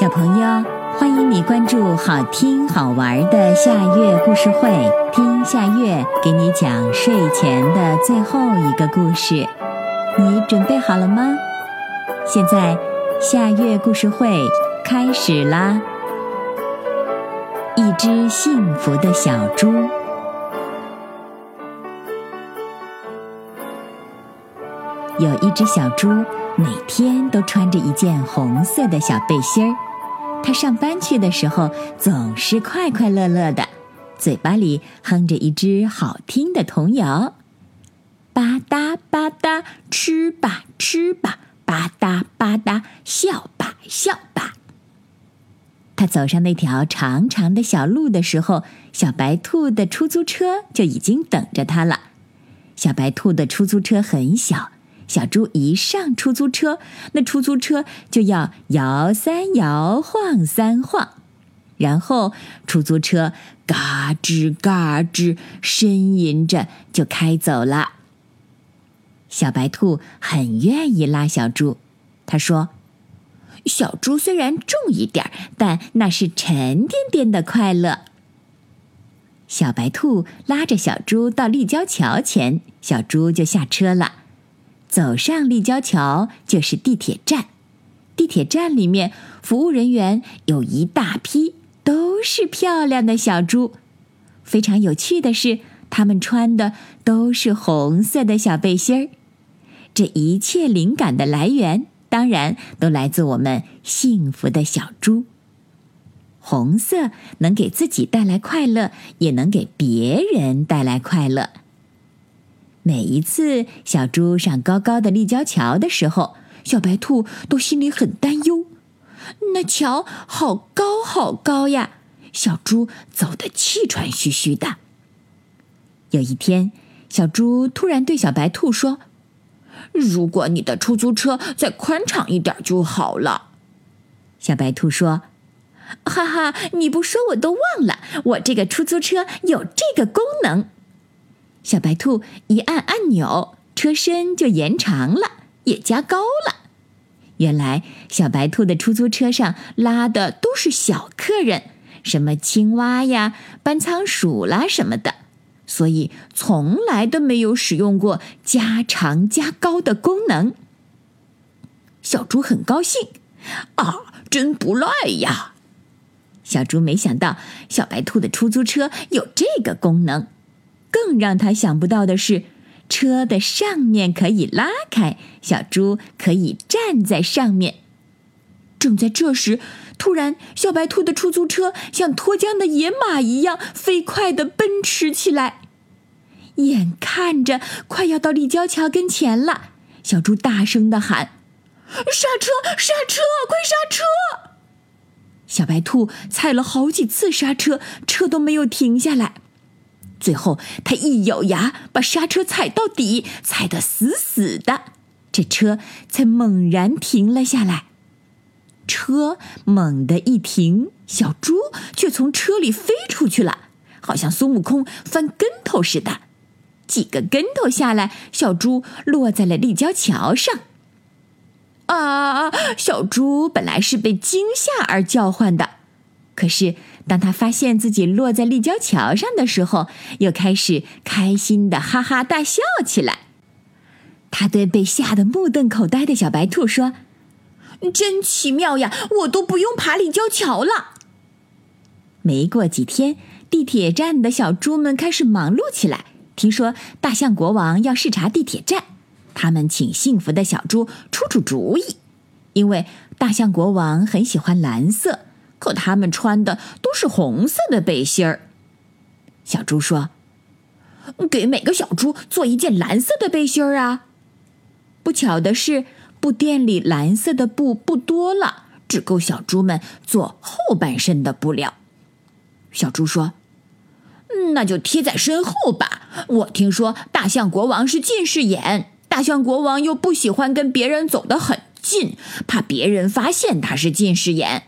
小朋友，欢迎你关注好听好玩的夏月故事会，听夏月给你讲睡前的最后一个故事。你准备好了吗？现在夏月故事会开始啦！一只幸福的小猪，有一只小猪，每天都穿着一件红色的小背心儿。他上班去的时候总是快快乐乐的，嘴巴里哼着一支好听的童谣：“吧嗒吧嗒，吃吧吃吧，吧嗒吧嗒，笑吧笑吧。”他走上那条长长的小路的时候，小白兔的出租车就已经等着他了。小白兔的出租车很小。小猪一上出租车，那出租车就要摇三摇，晃三晃，然后出租车嘎吱嘎吱呻吟着就开走了。小白兔很愿意拉小猪，他说：“小猪虽然重一点但那是沉甸甸的快乐。”小白兔拉着小猪到立交桥前，小猪就下车了。走上立交桥就是地铁站，地铁站里面服务人员有一大批，都是漂亮的小猪。非常有趣的是，他们穿的都是红色的小背心儿。这一切灵感的来源，当然都来自我们幸福的小猪。红色能给自己带来快乐，也能给别人带来快乐。每一次小猪上高高的立交桥的时候，小白兔都心里很担忧。那桥好高好高呀，小猪走得气喘吁吁的。有一天，小猪突然对小白兔说：“如果你的出租车再宽敞一点就好了。”小白兔说：“哈哈，你不说我都忘了，我这个出租车有这个功能。”小白兔一按按钮，车身就延长了，也加高了。原来，小白兔的出租车上拉的都是小客人，什么青蛙呀、搬仓鼠啦什么的，所以从来都没有使用过加长加高的功能。小猪很高兴，啊，真不赖呀！小猪没想到小白兔的出租车有这个功能。更让他想不到的是，车的上面可以拉开，小猪可以站在上面。正在这时，突然，小白兔的出租车像脱缰的野马一样飞快地奔驰起来。眼看着快要到立交桥跟前了，小猪大声地喊：“刹车！刹车！快刹车！”小白兔踩了好几次刹车，车都没有停下来。最后，他一咬牙，把刹车踩到底，踩得死死的，这车才猛然停了下来。车猛地一停，小猪却从车里飞出去了，好像孙悟空翻跟头似的，几个跟头下来，小猪落在了立交桥上。啊！小猪本来是被惊吓而叫唤的，可是。当他发现自己落在立交桥上的时候，又开始开心的哈哈大笑起来。他对被吓得目瞪口呆的小白兔说：“真奇妙呀，我都不用爬立交桥了。”没过几天，地铁站的小猪们开始忙碌起来。听说大象国王要视察地铁站，他们请幸福的小猪出出主意，因为大象国王很喜欢蓝色。可他们穿的都是红色的背心儿。小猪说：“给每个小猪做一件蓝色的背心儿啊！”不巧的是，布店里蓝色的布不多了，只够小猪们做后半身的布料。小猪说：“那就贴在身后吧。我听说大象国王是近视眼，大象国王又不喜欢跟别人走得很近，怕别人发现他是近视眼。”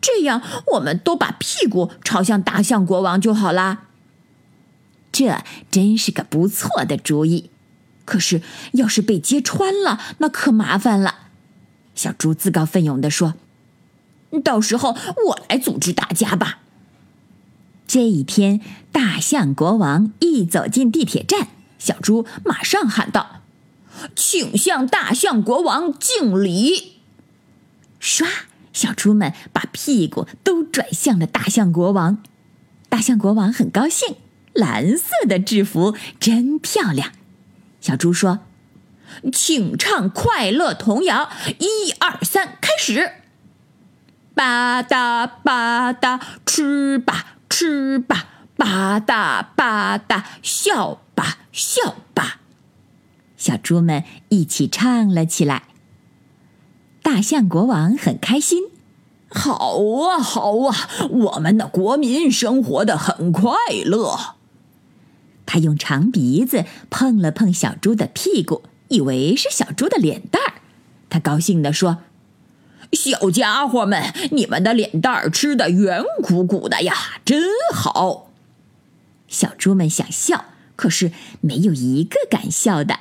这样，我们都把屁股朝向大象国王就好啦。这真是个不错的主意。可是，要是被揭穿了，那可麻烦了。小猪自告奋勇地说：“到时候我来组织大家吧。这一天，大象国王一走进地铁站，小猪马上喊道：“请向大象国王敬礼！”唰，小猪们把屁股都转向了大象国王。大象国王很高兴，蓝色的制服真漂亮。小猪说：“请唱快乐童谣，一二三，开始！吧嗒吧嗒，吃吧吃吧，吧嗒吧嗒，笑吧笑吧。”小猪们一起唱了起来。大象国王很开心。好啊，好啊，我们的国民生活的很快乐。他用长鼻子碰了碰小猪的屁股，以为是小猪的脸蛋儿。他高兴地说：“小家伙们，你们的脸蛋儿吃的圆鼓鼓的呀，真好。”小猪们想笑，可是没有一个敢笑的。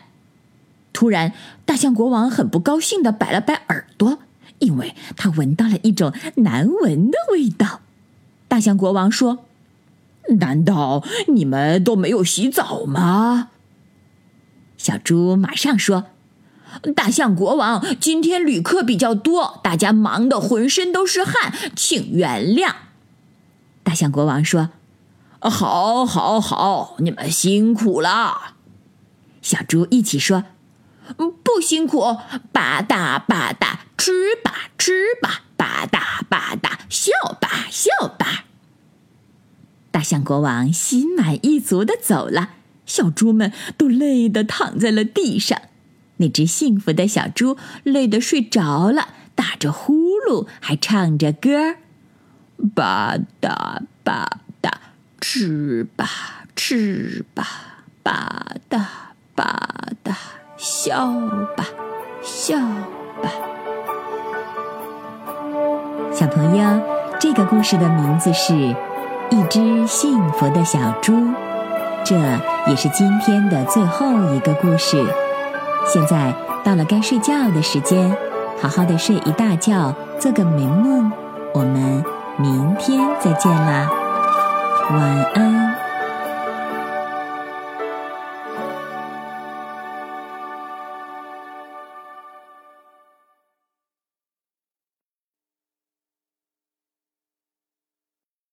突然，大象国王很不高兴地摆了摆耳朵。因为他闻到了一种难闻的味道，大象国王说：“难道你们都没有洗澡吗？”小猪马上说：“大象国王，今天旅客比较多，大家忙得浑身都是汗，请原谅。”大象国王说：“好，好，好，你们辛苦了。”小猪一起说。不辛苦，吧嗒吧嗒，吃吧吃吧，吧嗒吧嗒，笑吧笑吧。大象国王心满意足的走了，小猪们都累得躺在了地上。那只幸福的小猪累得睡着了，打着呼噜，还唱着歌儿吧嗒吧嗒，吃吧吃吧，吧嗒吧嗒。笑吧，笑吧，朋友，这个故事的名字是《一只幸福的小猪》，这也是今天的最后一个故事。现在到了该睡觉的时间，好好的睡一大觉，做个美梦。我们明天再见啦，晚安。